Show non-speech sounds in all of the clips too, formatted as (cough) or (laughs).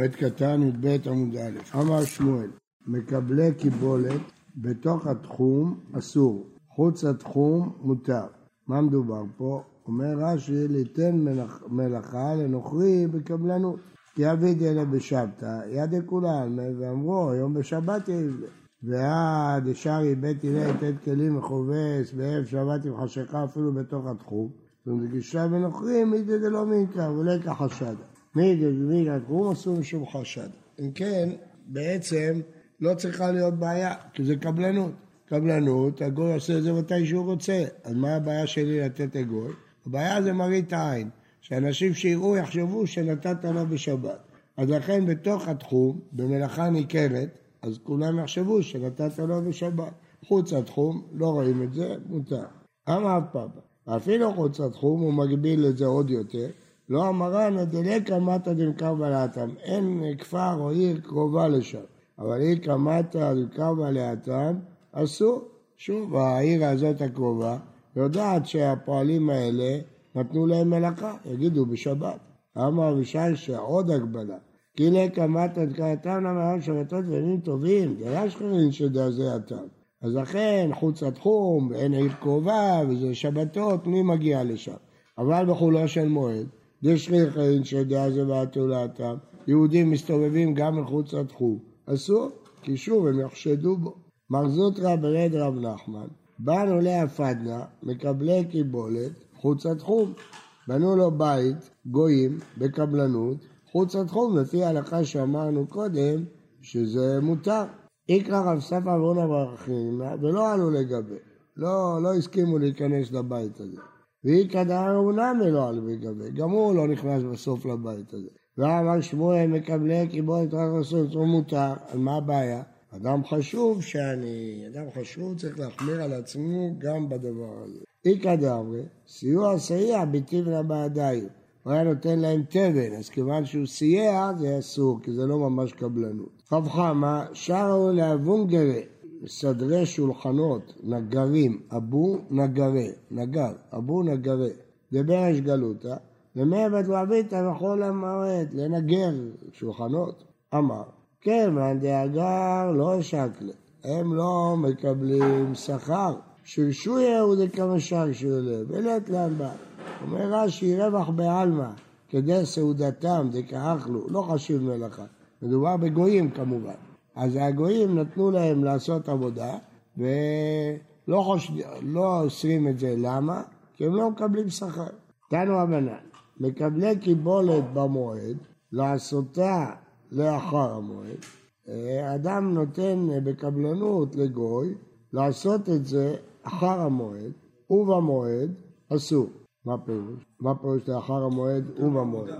מועד קטן, י"ב עמוד א', אמר שמואל, מקבלי קיבולת בתוך התחום אסור, חוץ התחום מותר. מה מדובר פה? אומר רש"י, ליתן מלאכה לנוכרי בקבלנות. כי אביד אלה בשבתא, יד לכולן, ואמרו, היום בשבת יבלה. ועד ישרי בית הלל יתן כלים מכובס, בערב שבת עם חשיכה אפילו בתוך התחום. זאת אומרת, גישה ונוכרים, מידי דלא מינקה, ולא מידי דלא התחום אסור משום חשד. אם כן, בעצם לא צריכה להיות בעיה, כי זה קבלנות. קבלנות, הגוי עושה את זה מתי שהוא רוצה. אז מה הבעיה שלי לתת הגוי? הבעיה זה מראית העין. שאנשים שיראו יחשבו שנתת לו בשבת. אז לכן בתוך התחום, במלאכה ניכרת, אז כולם יחשבו שנתת לו בשבת. חוץ התחום, לא רואים את זה, מותר. אמר פאפה, אפילו חוץ התחום הוא מגביל את זה עוד יותר. לא אמרן הדלקה מטה דמקר בלעתם, אין כפר או עיר קרובה לשם, אבל עיר קמטה דמקר בלעתם, אסור. שוב, העיר הזאת הקרובה יודעת שהפועלים האלה נתנו להם מלאכה, יגידו בשבת. אמר אבישי שעוד הגבלה. כי לקמת הדקאתם למען שבתות וימים טובים, זה היה שכנים שדע זה הטעם. אז לכן, חוץ לתחום, אין עיר קרובה, וזה שבתות, מי מגיע לשם? אבל בחולו של מועד, דשכיחין שדע זה והתולעתם, יהודים מסתובבים גם מחוץ לתחום. אסור, כי שוב הם יחשדו בו. מר זוטרא ברד רב נחמן, באנו להפדנה, מקבלי קיבולת, חוץ לתחום. בנו לו בית, גויים, בקבלנות, חוץ לתחום, לפי ההלכה שאמרנו קודם, שזה מותר. איקרא רב ספא ואורנה ברכינה, ולא עלו לגבי. לא, לא הסכימו להיכנס לבית הזה. ואיכא דהר אונמי לא עלו לגבי, גם הוא לא נכנס בסוף לבית הזה. ואמר שמואל מקבלי קיבולת רק לעשות, זה מותר, על מה הבעיה? אדם חשוב שאני, אדם חשוב צריך להחמיר על עצמו גם בדבר הזה. איכא דאמרי, סיוע סייע בתיבנה בעדיים. הוא היה נותן להם תבן, אז כיוון שהוא סייע זה אסור, כי זה לא ממש קבלנות. רב חמא, שרו לאבונגרה, סדרי שולחנות, נגרים, אבו נגרה, נגר, אבו נגרה, דברש גלותא, למעבד ועביתא וכל המועד, לנגר שולחנות. אמר, כן, מאן דאגר לא שקלה, הם לא מקבלים שכר. שרשויה דקמא שרשויה, ולית לאן בא. אומר רש"י, רווח בעלמא, כדי סעודתם דכאכלו, לא חשוב מלאכה. מדובר בגויים כמובן. אז הגויים נתנו להם לעשות עבודה, ולא חוש... לא אוסרים את זה, למה? כי הם לא מקבלים שכר. תנו הבנה, מקבלי קיבולת במועד, לעשותה לאחר המועד. אדם נותן בקבלנות לגוי לעשות את זה אחר המועד ובמועד אסור. מה פירוש? מה פירוש לאחר המועד ובמועד?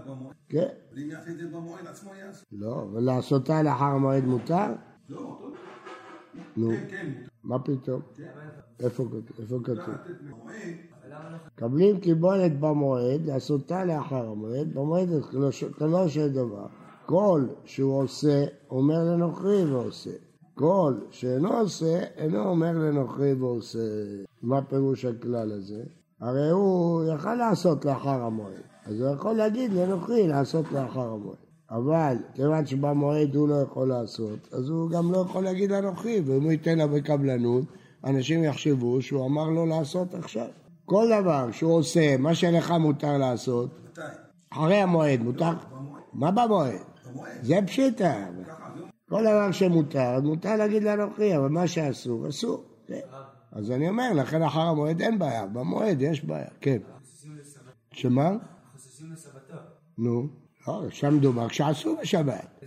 כן. ואם יעשה את זה במועד עצמו יעשה. לא, ולעשותה לאחר המועד מותר? לא, נו, כן, כן. מה פתאום? כן. איפה כתוב? מקבלים קיבולת במועד, לעשותה לאחר המועד, במועד כלא של דבר. כל שהוא עושה, אומר לנוכרי ועושה. כל שאינו עושה, אינו אומר לנוכרי ועושה. מה פירוש הכלל הזה? הרי הוא יכל לעשות לאחר המועד, אז הוא יכול להגיד לנוכרי לעשות לאחר המועד. אבל כיוון שבמועד הוא לא יכול לעשות, אז הוא גם לא יכול להגיד לנוכרי, ואם הוא ייתן לה בקבלנות, אנשים יחשבו שהוא אמר לו לעשות עכשיו. כל דבר שהוא עושה, מה שלך מותר לעשות, מתי? אחרי המועד, מותר? במועד. מה במועד? זה פשיטה. לא? כל דבר שמותר, מותר להגיד לאנוכי, אבל מה שאסור, אסור. אז אני אומר, לכן אחר המועד אין בעיה, במועד יש בעיה, כן. שמה? חוששים לסבתו. נו, לא, שם מדובר כשעשו בשבת.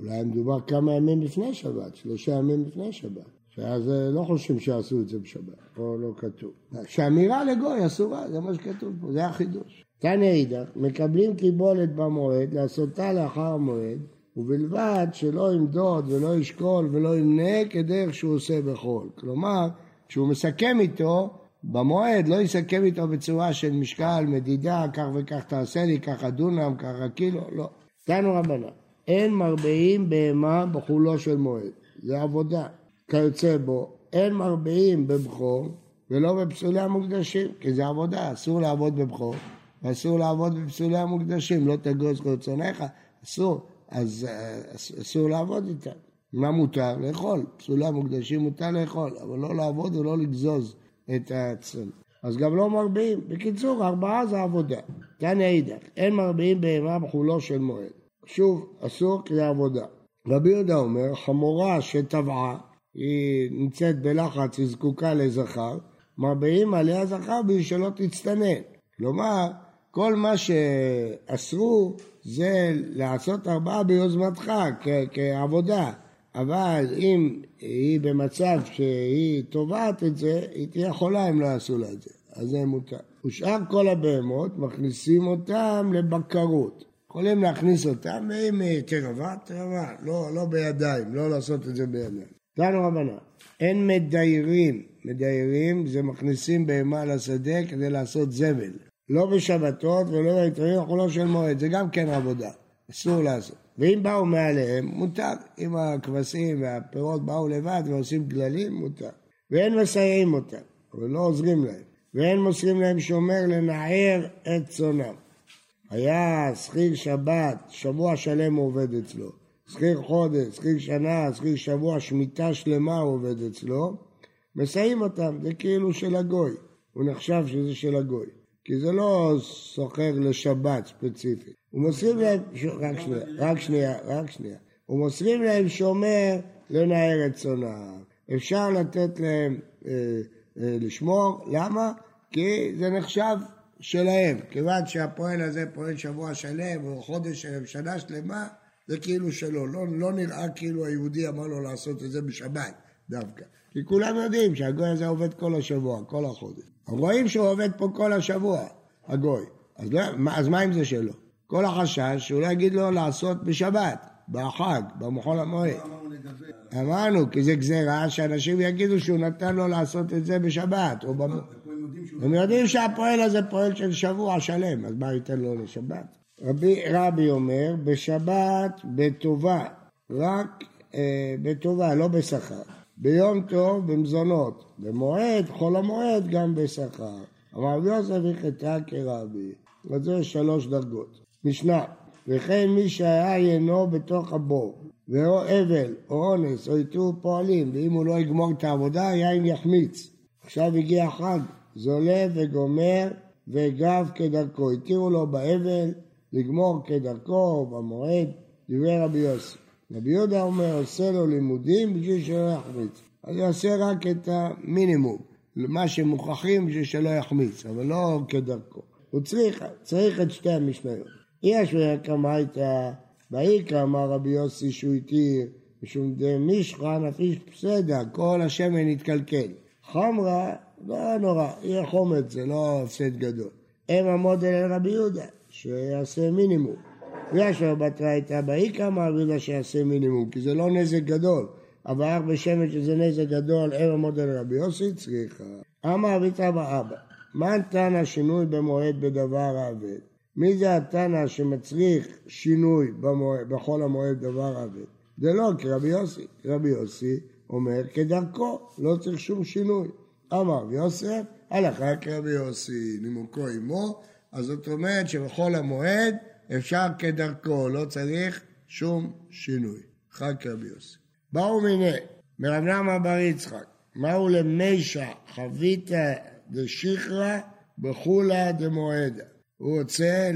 אולי מדובר כמה ימים לפני שבת, שלושה ימים לפני שבת. שאז אה, לא חושבים שעשו את זה בשבת, פה לא כתוב. שאמירה לגוי אסורה, זה מה שכתוב פה, זה החידוש. תניא אידך, מקבלים קיבולת במועד, לעשותה לאחר המועד, ובלבד שלא ימדוד ולא ישקול ולא ימנה כדרך שהוא עושה בחול. כלומר, כשהוא מסכם איתו, במועד לא יסכם איתו בצורה של משקל, מדידה, כך וכך תעשה לי, ככה דונם, ככה קילו, לא. תנו רבנן, אין מרביעים בהמה בחולו של מועד, זה עבודה. כיוצא בו, אין מרביעים בבכור ולא בפסולי המוקדשים, כי זה עבודה, אסור לעבוד בבכור ואסור לעבוד בפסולי המוקדשים, לא תגוז כרצונך, אסור, אז אה, אסור לעבוד איתם. מה מותר? לאכול. פסולה מוקדשים מותר לאכול, אבל לא לעבוד ולא לגזוז את הצאן. אז גם לא מרביעים. בקיצור, ארבעה זה עבודה. תנא אידך, אין מרביעים בהמה בחולו של מועד. שוב, אסור כי זה עבודה. רבי יהודה אומר, חמורה שטבעה, היא נמצאת בלחץ, היא זקוקה לזכר, מרביעים עליה זכר בשביל שלא תצטנן. כלומר, כל מה שאסרו זה לעשות ארבעה ביוזמתך כ- כעבודה, אבל אם היא במצב שהיא תובעת את זה, היא תהיה חולה אם לא יעשו לה את זה, אז זה מותר. ושאר כל הבהמות מכניסים אותם לבקרות. יכולים להכניס אותם, ואם היא תרבה, תרבה, לא, לא בידיים, לא לעשות את זה בידיים. תנו רבנן, אין מדיירים, מדיירים זה מכניסים בהמה לשדה כדי לעשות זבל. לא בשבתות ולא ביתרים חולו של מועד, זה גם כן עבודה, אסור לעשות. ואם באו מעליהם, מותר. אם הכבשים והפירות באו לבד ועושים גללים, מותר. ואין מסייעים אותם, אבל לא עוזרים להם. ואין מוסרים להם שומר לנער את צונם. היה שכיר שבת, שבוע שלם הוא עובד אצלו. שכיר חודש, שכיר שנה, שכיר שבוע, שמיטה שלמה הוא עובד אצלו. מסייעים אותם, זה כאילו של הגוי. הוא נחשב שזה של הגוי. כי זה לא סוחר לשבת ספציפית. הוא מוסרים להם. רק שנייה, רק שנייה, רק שנייה. הוא מוסרים להם שומר לנער את צונם. אפשר לתת להם אה, אה, לשמור, למה? כי זה נחשב שלהם. כיוון שהפועל הזה פועל שבוע שלם, או חודש שלם, שנה שלמה, זה כאילו שלו. לא, לא נראה כאילו היהודי אמר לו לעשות את זה בשבת דווקא. כי כולם יודעים שהגוי הזה עובד כל השבוע, כל החודש. רואים שהוא עובד פה כל השבוע, הגוי. אז, לא, אז מה אם זה שלו? כל החשש שהוא לא יגיד לו לעשות בשבת, בחג, במחול המועד. אמרנו לגבי... אמרנו, כי זה גזירה שאנשים יגידו שהוא נתן לו לעשות את זה בשבת. או במ... יודעים שהוא... הם יודעים שהפועל הזה פועל של שבוע שלם, אז מה ייתן לו לשבת? רבי רבי אומר, בשבת בטובה, רק אה, בטובה, לא בשכר. ביום טוב במזונות, במועד, חול המועד גם בשכר. אבל רבי יוסף הלכתה כרבי, יש שלוש דרגות. משנה, וכן מי שהיה יינו בתוך הבור, ואו אבל, או אונס, או איתור פועלים, ואם הוא לא יגמור את העבודה, יין יחמיץ. עכשיו הגיע חג, זולה וגומר, וגב כדרכו. התירו לו באבל לגמור כדרכו במועד, דברי רבי יוסי. רבי יהודה אומר, עושה לו לימודים בשביל שלא יחמיץ. אז יעשה רק את המינימום, מה שמוכרחים בשביל שלא יחמיץ, אבל לא כדרכו. הוא צריך, צריך את שתי המשניות. יש כמה הייתה, באיקרא אמר רבי יוסי שהוא התיר, משום דמישכן אפיש פסדה, כל השמן התקלקל. חמרה, לא נורא, יהיה חומץ, זה לא הפסד גדול. אם המודל אל רבי יהודה, שיעשה מינימום. לו בתרייתא באיקרא אמר רבי יהודה שיעשה מינימום, כי זה לא נזק גדול. אבל רק בשמן שזה נזק גדול, אם המודל אל רבי יוסי צריכה. אמר רבי תרבא אבא, מה תנא שינוי במועד בדבר האבד? מי זה התנא שמצריך שינוי במועד, בחול המועד דבר האבד? זה לא כרבי יוסי. רבי יוסי אומר כדרכו, לא צריך שום שינוי. אמר רבי יוסף, הלכה כרבי יוסי, נימוקו עמו, אז זאת אומרת שבחול המועד אפשר כדרכו, לא צריך שום שינוי. חג כרבי יוסי. באו מיני, מרב נעמה בר יצחק, מהו למישה חבית דשכרא בחולה דמועדה. הוא רוצה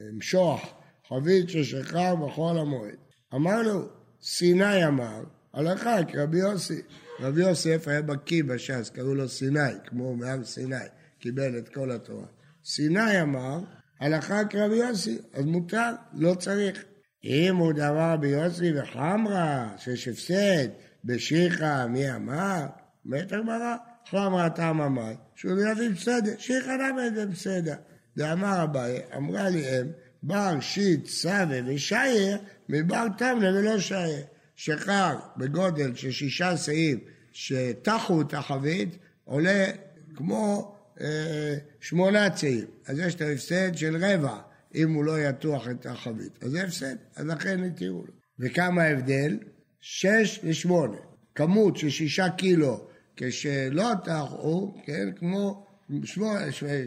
למשוח חבית ששחרר בחול המועד. אמר לו, סיני אמר, הלכה כרבי יוסי. רבי יוסף היה בקיא בש"ס, קראו לו סיני, כמו מהר סיני, קיבל את כל התורה. סיני אמר, הלכה כרבי יוסי, אז מותר, לא צריך. אם הוא דבר רבי יוסי וחמרה, שיש הפסד, בשיחא, מי אמר? אומרת הגמרא, חמרה טעם אמר, שהוא לא יביא בסדר, שיחא למה זה בסדר. דאמר אביי, אמרה לי אם, בר שיט סבא ושייר, מבר תמנה ולא שייר. שחר בגודל של שישה שאים שטחו את החבית, עולה כמו שמונה צעים. אז יש את ההפסד של רבע, אם הוא לא יתוח את החבית. אז זה הפסד, אז לכן התירו לו. וכמה ההבדל? שש ושמונה. כמות של שישה קילו כשלא טחו, כן, כמו שמונה,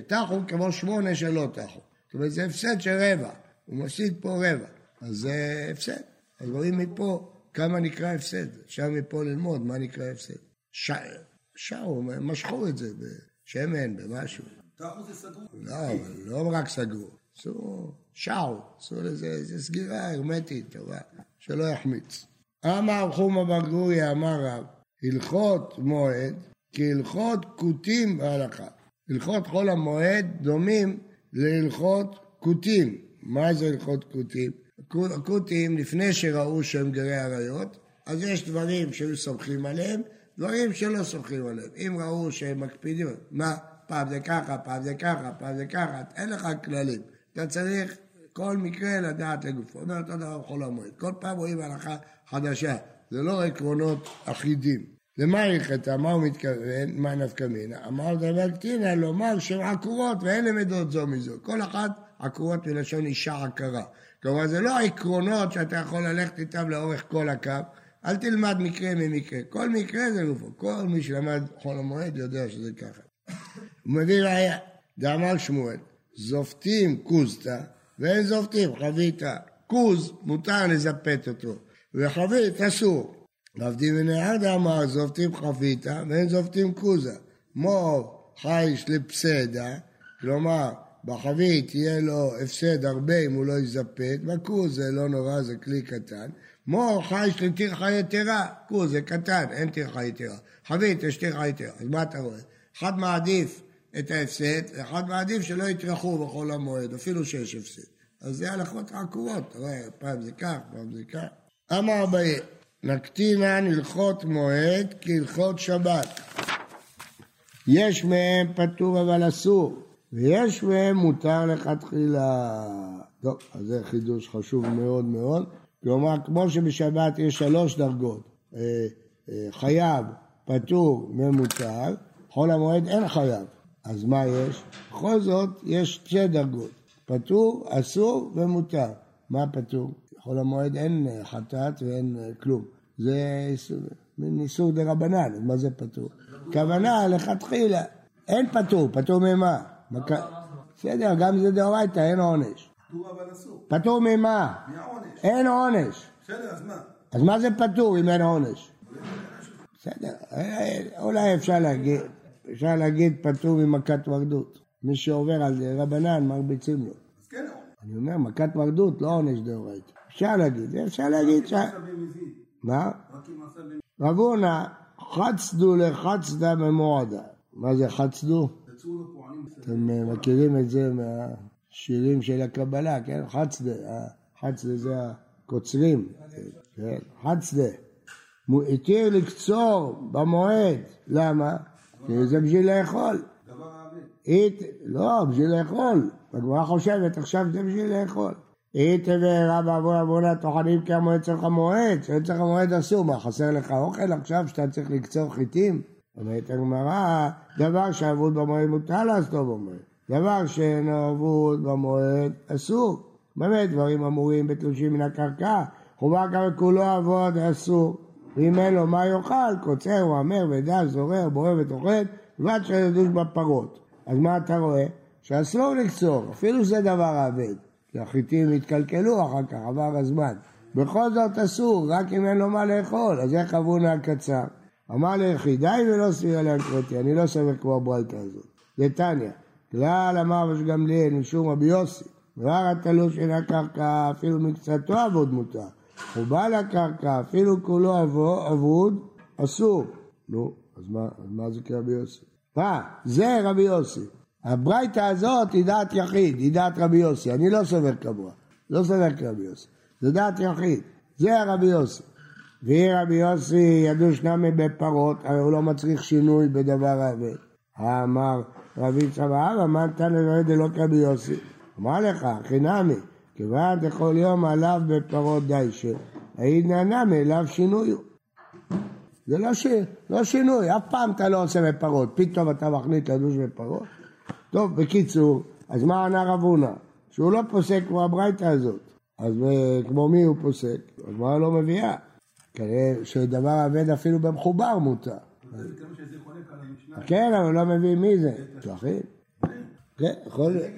טחו כמו שמונה שלא טחו. זאת אומרת, זה הפסד של רבע, הוא מפסיד פה רבע. אז זה הפסד. אז רואים מפה כמה נקרא הפסד. אפשר מפה ללמוד מה נקרא הפסד. ש... שרו, משכו את זה בשמן, במשהו. תחו זה סגור. לא, לא רק סגרו. עשו שעו, עשו לזה סגירה הרמטית טובה, שלא יחמיץ. אמר חומא בר גוריה, אמר רב, הלכות מועד כהלכות כותים בהלכה. הלכות חול המועד דומים להלכות כותים. מה זה הלכות כותים? הכותים, לפני שראו שהם גרי עריות, אז יש דברים שהיו סומכים עליהם, דברים שלא סומכים עליהם. אם ראו שהם מקפידים, מה, פעם זה ככה, פעם זה ככה, פעם זה ככה, אין לך כללים. אתה צריך כל מקרה לדעת לגופו. אומר אותו דבר בחול המועד. כל פעם רואים הלכה חדשה. זה לא עקרונות אחידים. למה הלכתה? מה הוא מתכוון? מה נפקא מינה? אמר דבר קטינה לומר שהן עקורות ואין למדות זו מזו. כל אחת עקורות מלשון אישה עקרה. כלומר זה לא העקרונות שאתה יכול ללכת איתם לאורך כל הקו. אל תלמד מקרה ממקרה. כל מקרה זה גופו. כל מי שלמד חול המועד יודע שזה ככה. הוא מביא ראיה. דאמר שמואל, זופטים כוזתא ואין זופטים חביתה. כוז מותר לזפת אותו, וחבית אסור. ועבדים ונהרדה אמר זופטים חביתה ואין זופטים כוזה. מור חייש לפסדה, כלומר בחבית יהיה לו הפסד הרבה אם הוא לא יזפת, בכוז זה לא נורא, זה כלי קטן. מור חייש לטרחה יתרה, כוז זה קטן, אין טרחה יתרה. חבית יש טרחה יתרה, אז מה אתה רואה? אחד מעדיף את ההפסד, ואחד מעדיף שלא יטרחו בחול המועד, אפילו שיש הפסד. אז זה הלכות עקורות, אתה רואה, פעם זה כך, פעם זה כך. אמר אביי, נקטינן הלכות מועד כהלכות שבת. יש מהם פטור אבל אסור, ויש מהם מותר לכתחילה. טוב, אז זה חידוש חשוב מאוד מאוד. כלומר, כמו שבשבת יש שלוש דרגות, אה, אה, חייב, פטור ומותר, חול המועד אין חייב. אז מה יש? בכל זאת יש שתי דרגות, פטור, אסור ומותר. מה פטור? חול המועד אין חטאת ואין כלום. זה מין איסור דה רבנן, מה זה פטור? כוונה לכתחילה, אין פטור, פטור ממה? בסדר, גם זה דאורייתא, אין עונש. פטור אבל אסור. פטור ממה? מהעונש. אין עונש. בסדר, אז מה? אז מה זה פטור אם אין עונש? בסדר, אה, אולי אפשר להגיד, אפשר להגיד פטור ממכת מרדות. מי שעובר על זה רבנן מרביצים לו. אז כן העונש. אני אומר, מכת מרדות, לא עונש דאורייתא. אפשר להגיד, אפשר להגיד ש... מה? רב הונא, חצדו לחצדה ממועדה. מה זה חצדו? אתם אה, מכירים את זה מהשירים של הקבלה, כן? חצדה, אה, חצדה זה הקוצרים, כן? חצדה. התיר לקצור במועד, למה? כי זה בשביל לאכול. אית, לא, בשביל לאכול. הגמרא חושבת, עכשיו זה בשביל לאכול. אית ורב עבור עוונה טוחנים כי המועד צריך המועד, שאין צריך המועד אסור, מה חסר לך אוכל עכשיו שאתה צריך לקצור חיטים? אומרת הגמרא, דבר שאבוד במועד מותר לעשותו במועד, דבר שאינו אבוד במועד אסור. באמת דברים אמורים בתלושים מן הקרקע, חובה גם כולו אבוד אסור. ואם אין לו מה יאכל, קוצר, מהמר ודל, זורר, בורר וטוחן, ובד שנדוש בפרות. אז מה אתה רואה? שאסור לקצור, אפילו שזה דבר אבד. כי החיטים התקלקלו אחר כך, עבר הזמן. בכל זאת אסור, רק אם אין לו מה לאכול, אז איך אבונה הקצר? אמר ליחידי ולא סבירה לאנקרותי, אני לא סובר כמו הברייתא הזאת. נתניה, כלל אמר ראש גמליאל משום רבי יוסי, דבר התלוש מן הקרקע, אפילו מקצתו אבוד מותר. הוא בא לקרקע, אפילו כולו אבו- אבוד, אסור. נו, אז מה, אז מה זה כרבי יוסי? מה? זה רבי יוסי. הברייתא הזאת היא דעת יחיד, היא דעת רבי יוסי. אני לא סובר כמוה, לא סובר כרבי יוסי. זה דעת יחיד, זה הרבי יוסי. ואם רבי יוסי ידוש נמי בפרות, הרי הוא לא מצריך שינוי בדבר האבל. אמר רבי צבא, אמר נתן לרועד דלא כרבי יוסי. אמר לך, חינמי, כיוון דכל יום עליו בפרות דיישה, העידנא נמי אליו שינוי הוא. זה לא, ש... לא שינוי, אף פעם אתה לא עושה בפרות, פתאום אתה מחליט לדוש בפרות. טוב, בקיצור, אז מה ענה רב הונא? שהוא לא פוסק כמו הברייתא הזאת. אז אה, כמו מי הוא פוסק? הגמרא לא מביאה. כנראה שדבר אבד אפילו במחובר מותר. כן, אבל לא מבין מי זה. שכין? כן, יכול להיות.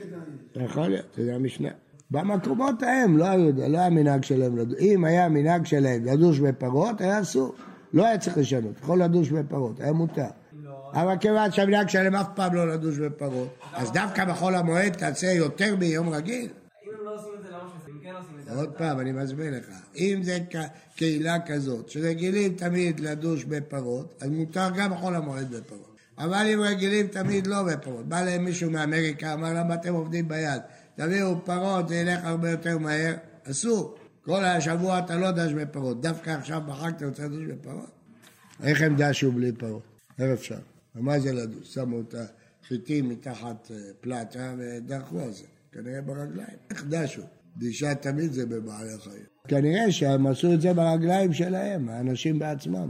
יכול להיות, זה המשנה. במקומות ההם לא לא היה מנהג שלהם לדוש. אם היה מנהג שלהם לדוש בפרות, היה אסור. לא היה צריך לשנות, יכול לדוש בפרות, היה מותר. אבל כיוון שהמנהג שלהם אף פעם לא לדוש בפרות, אז דווקא בחול המועד תעשה יותר מיום רגיל. אם הם לא עושים את זה, למה שעושים? אם כן עושים את זה. עוד פעם, אני מסביר לך, אם זה קהילה כזאת, שרגילים תמיד לדוש בפרות, אז מותר גם בחול המועד בפרות. אבל אם רגילים תמיד לא בפרות, בא להם מישהו מאמריקה, אמר למה אתם עובדים ביד? תביאו פרות, זה ילך הרבה יותר מהר, אסור. כל השבוע אתה לא דש בפרות, דווקא עכשיו בחג אתה רוצה לדוש בפרות? איך הם דשו בלי פרות? איך אפשר? ומה זה לדוש? שמו את החיטים מתחת אה, פלטה ודרכו על זה, כנראה ברגליים. איך דשו? דישה תמיד זה בבעלי חיים. כנראה שהם עשו את זה ברגליים שלהם, האנשים בעצמם.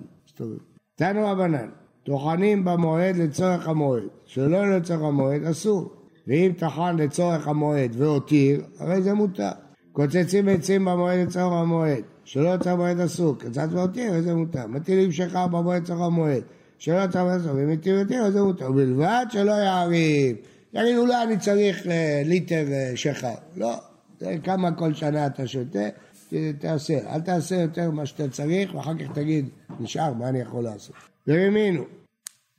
תנו רבנן, טוחנים במועד לצורך המועד, שלא לצורך המועד אסור. ואם טחן לצורך המועד והותיר, הרי זה מותר. קוצצים עצים במועד לצורך המועד, שלא לצורך המועד אסור, קצת והותיר, הרי זה מותר. מטילים שכר במועד לצורך המועד, שלא לצורך המועד אסור, התיר והותיר, הרי זה מותר. ובלבד שלא יעריב. יגיד, אולי אני צריך אה, ליטר אה, שכר. לא, כמה כל שנה אתה שותה, תעשה. אל תעשה יותר ממה שאתה צריך, ואחר כך תגיד, נשאר, מה אני יכול לעשות? ורימינו,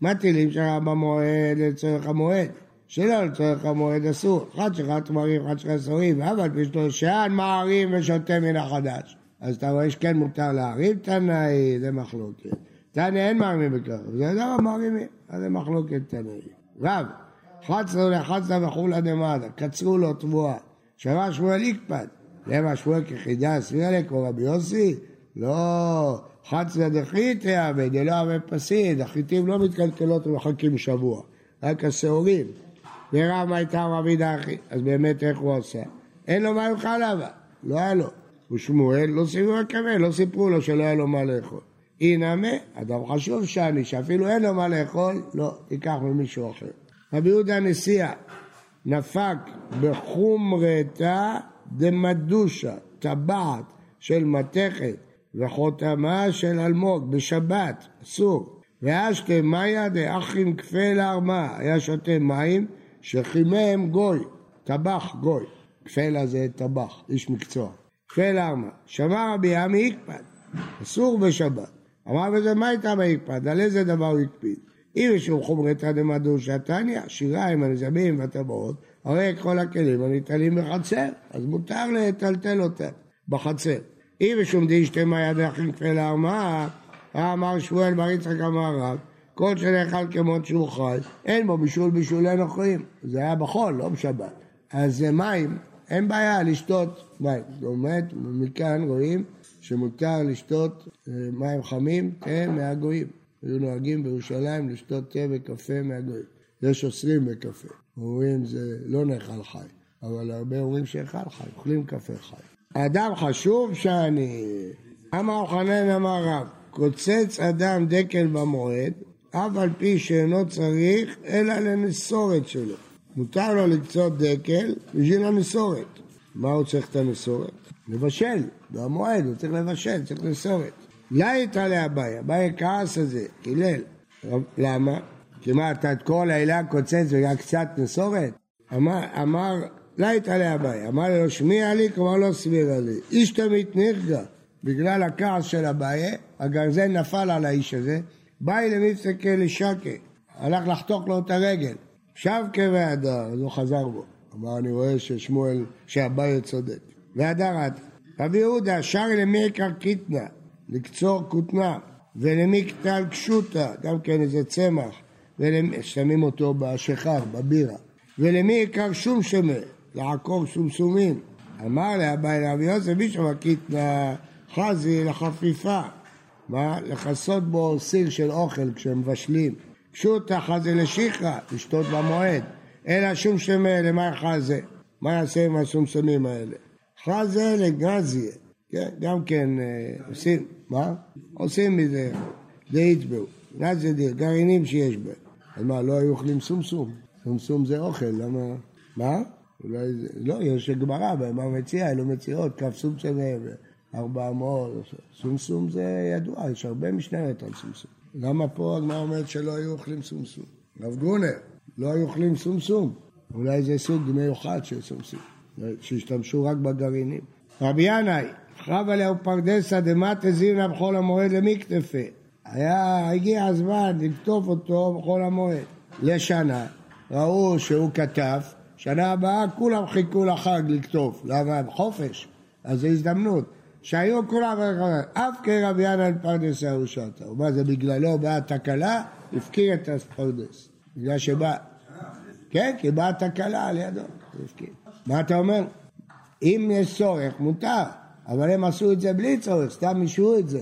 מטילים שכר במועד לצורך המועד, שלא לצורך המועד אסור. אחד שלך תמרים, אחד שלך אסורים, אבל יש לו שען מערים ושותה מן החדש. אז אתה רואה שכן מותר להרים תנאי, זה מחלוקת. תנאי אין מערימים בכך, זה דבר מערימים, אז זה מחלוקת תנאי. רב, חצנו לחצנה וכולי דמדה, קצרו לו תבואה. שמע שמואל יקפד, למה שמואל כחידה סבירה לקרוא רבי יוסי? לא, חצנה דחיתיה ודלא אבי פסיד, החיטים לא מתקלקלות ומחכים שבוע, רק השעורים. ורב הייתה רבי דחי, אז באמת איך הוא עשה? אין לו מה יאכל אבל, לא היה לו. ושמואל לא סיפרו לקבל, לא סיפרו לו שלא היה לו מה לאכול. אינמה, אדם חשוב שאני, שאפילו אין לו מה לאכול, לא, תיקח ממישהו אחר. רבי יהודה נשיאה, נפק בחומרתה דמדושה, טבעת של מתכת וחותמה של אלמוג בשבת, אסור. ואשתה מאיה דאחים כפה לארמה, היה שותה מים שחימם גוי, טבח גוי. כפלה זה טבח, איש מקצוע. כפה לארמה. שמע רבי עמי יקפד, אסור בשבת. אמר בזה מה איתה ויקפד, על איזה דבר הוא הקפיד? אם לו חומרתא דמדושה תניא, שיריים, הנזמים והטבעות, הרי כל הכלים הניטלים בחצר, אז מותר לטלטל אותם בחצר. אם משום שתי יד אחים כפה לארמה, אמר שמואל בר יצחק אמר רב, כל שנאכל כמות שהוא חי, אין בו בישול בישולי נוכרים. זה היה בחול, לא בשבת. אז זה מים, אין בעיה לשתות מים. זאת אומרת, מכאן רואים שמותר לשתות אה, מים חמים, תה מהגויים. היו נוהגים בירושלים לשתות תה וקפה מהגויים. יש אוסרים בקפה. אומרים זה לא נאכל חי, אבל הרבה אומרים שאכל חי, אוכלים קפה חי. האדם חשוב שאני... אמר אוחנן אמר רב, קוצץ אדם דקל במועד, אף על פי שאינו צריך, אלא לנסורת שלו. מותר לו לקצות דקל בשביל הנסורת. מה הוא צריך את הנסורת? לבשל, במועד הוא צריך לבשל, צריך נסורת. לא הייתה לאביי, אביי כעס על זה, קילל. למה? כי מה, אתה את כל העילה קוצץ ורק קצת נסורת? אמר, אמר, לא הייתה לאביי, אמר לו שמיע לי, כלומר לא סבירה לי. איש תמיד נרגע, בגלל הכעס של אביי, הגרזן נפל על האיש הזה, באי למפסקי לשקה, הלך לחתוך לו את הרגל. שב כבהדר, אז הוא חזר בו. אמר, אני רואה ששמואל, שאביי צודק. והדר עד. רבי יהודה, שר למי עיקר קיטנה, לקצור כותנה, ולמי קטל קשוטה, גם כן איזה צמח, ושמים אותו בשיכר, בבירה. ולמי עיקר שום שמה, לעקור סומסומים. אמר לאביי רבי יוסף, מישהו קיטנה חזי לחפיפה. מה? לכסות בו סיר של אוכל כשהם מבשלים. קשוטה חזי לשיחה, לשתות במועד. אלא שום שמה למה חזה. מה יעשה עם הסומסומים האלה? חזה לגזיה. כן, גם כן אה, עושים, מה? עושים מזה, זה יתבעו. גזיה דיר, גרעינים שיש בהם. אז מה, לא היו אוכלים סומסום? סומסום זה אוכל, למה? מה? אולי זה, לא, יש גמרא, מה מציע, אלו מציעות, כף סומסום ארבע מאות, סומסום זה ידוע, יש הרבה משניות על סומסום. למה פה הגמרא אומרת שלא היו אוכלים סומסום? רב גרונר, לא היו אוכלים סומסום. אולי זה סוג מיוחד של סומסום. שהשתמשו רק בגרעינים. רבי ינאי, חב עליה פרדסא דמטה זימנה בחול המועד למקטפה. היה, הגיע הזמן לקטוף אותו בחול המועד. לשנה, ראו שהוא כתב, שנה הבאה כולם חיכו לחג לקטוף. למה? חופש. אז זו הזדמנות. שהיו כולם, אף כרבי ינאי פרדסא הוא שתה. מה זה בגללו באה תקלה? הפקיר את הפרדס. בגלל שבא... כן, כי באה תקלה על ידו. הפקיר. מה אתה אומר? אם יש צורך, מותר, אבל הם עשו את זה בלי צורך, סתם אישרו את זה.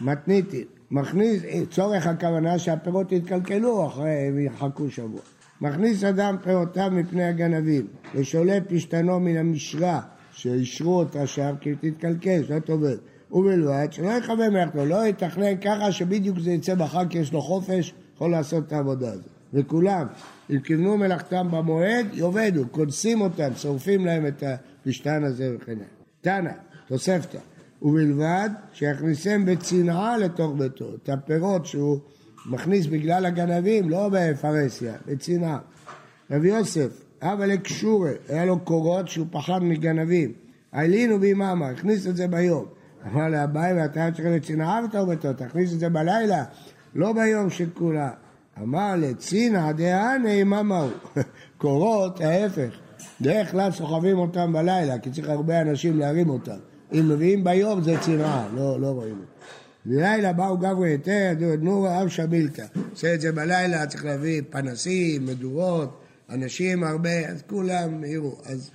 מתניתי, מכניס, צורך הכוונה שהפירות יתקלקלו אחרי, הם יחכו שבוע. מכניס אדם פירותיו מפני הגנבים, ושולט פשתנו מן המשרה, שאישרו אותה שם, כי תתקלקל, שלא תאבד. ובלבד שלא יכוון מלאכתו, לא יתכנן ככה שבדיוק זה יצא בחג כי יש לו חופש, יכול לעשות את העבודה הזאת. וכולם, אם כיוונו מלאכתם במועד, יאבדו, כונסים אותם, שורפים להם את הפשתן הזה וכן הלאה. תנא, תוספתא, ובלבד שיכניסם בצנעה לתוך ביתו, את הפירות שהוא מכניס בגלל הגנבים, לא בפרהסיה, בצנעה. רבי יוסף, אבא לקשורי, היה לו קורות שהוא פחד מגנבים. עלינו ביממה, הכניס את זה ביום. אמר לאביי, ואתה צריך לצנעה בתוך ביתו, תכניס את זה בלילה, לא ביום של כולה. אמר לצינא דהנה יממה הוא. (laughs) קורות, ההפך. דרך כלל סוחבים אותם בלילה, כי צריך הרבה אנשים להרים אותם. אם מביאים ביום זה צנעה, לא, לא רואים. בלילה באו גברי היתר, נורא אב שבילתא. עושה את זה בלילה, צריך להביא פנסים, מדורות, אנשים הרבה, אז כולם יראו. אז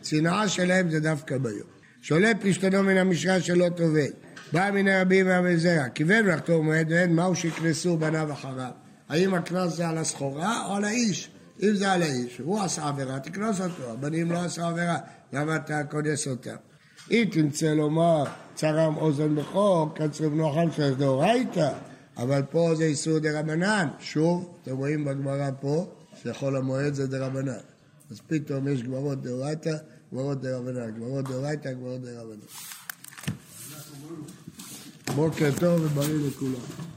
הצנעה שלהם זה דווקא ביום. שולט פשטנו מן המשרה שלא טובל. בא מן הרבים והמזרע, כיוון מלאכתו מועד ואין מהו שיקנסו בניו אחריו. האם הקנס זה על הסחורה או על האיש? אם זה על האיש, הוא עשה עבירה, תקנוס אותו, הבנים לא עשו עבירה, למה אתה כונס אותם? אם תרצה לומר צרם אוזן בכור, קצר בנו חמסה דאורייתא, אבל פה זה איסור דרבנן. שוב, אתם רואים בגמרא פה, שחול המועד זה דרבנן. אז פתאום יש גמרות דאורייתא, גמרות דרבנן, גמרות דאורייתא, גמרות דרבנן. בוקר טוב ובריא לכולם.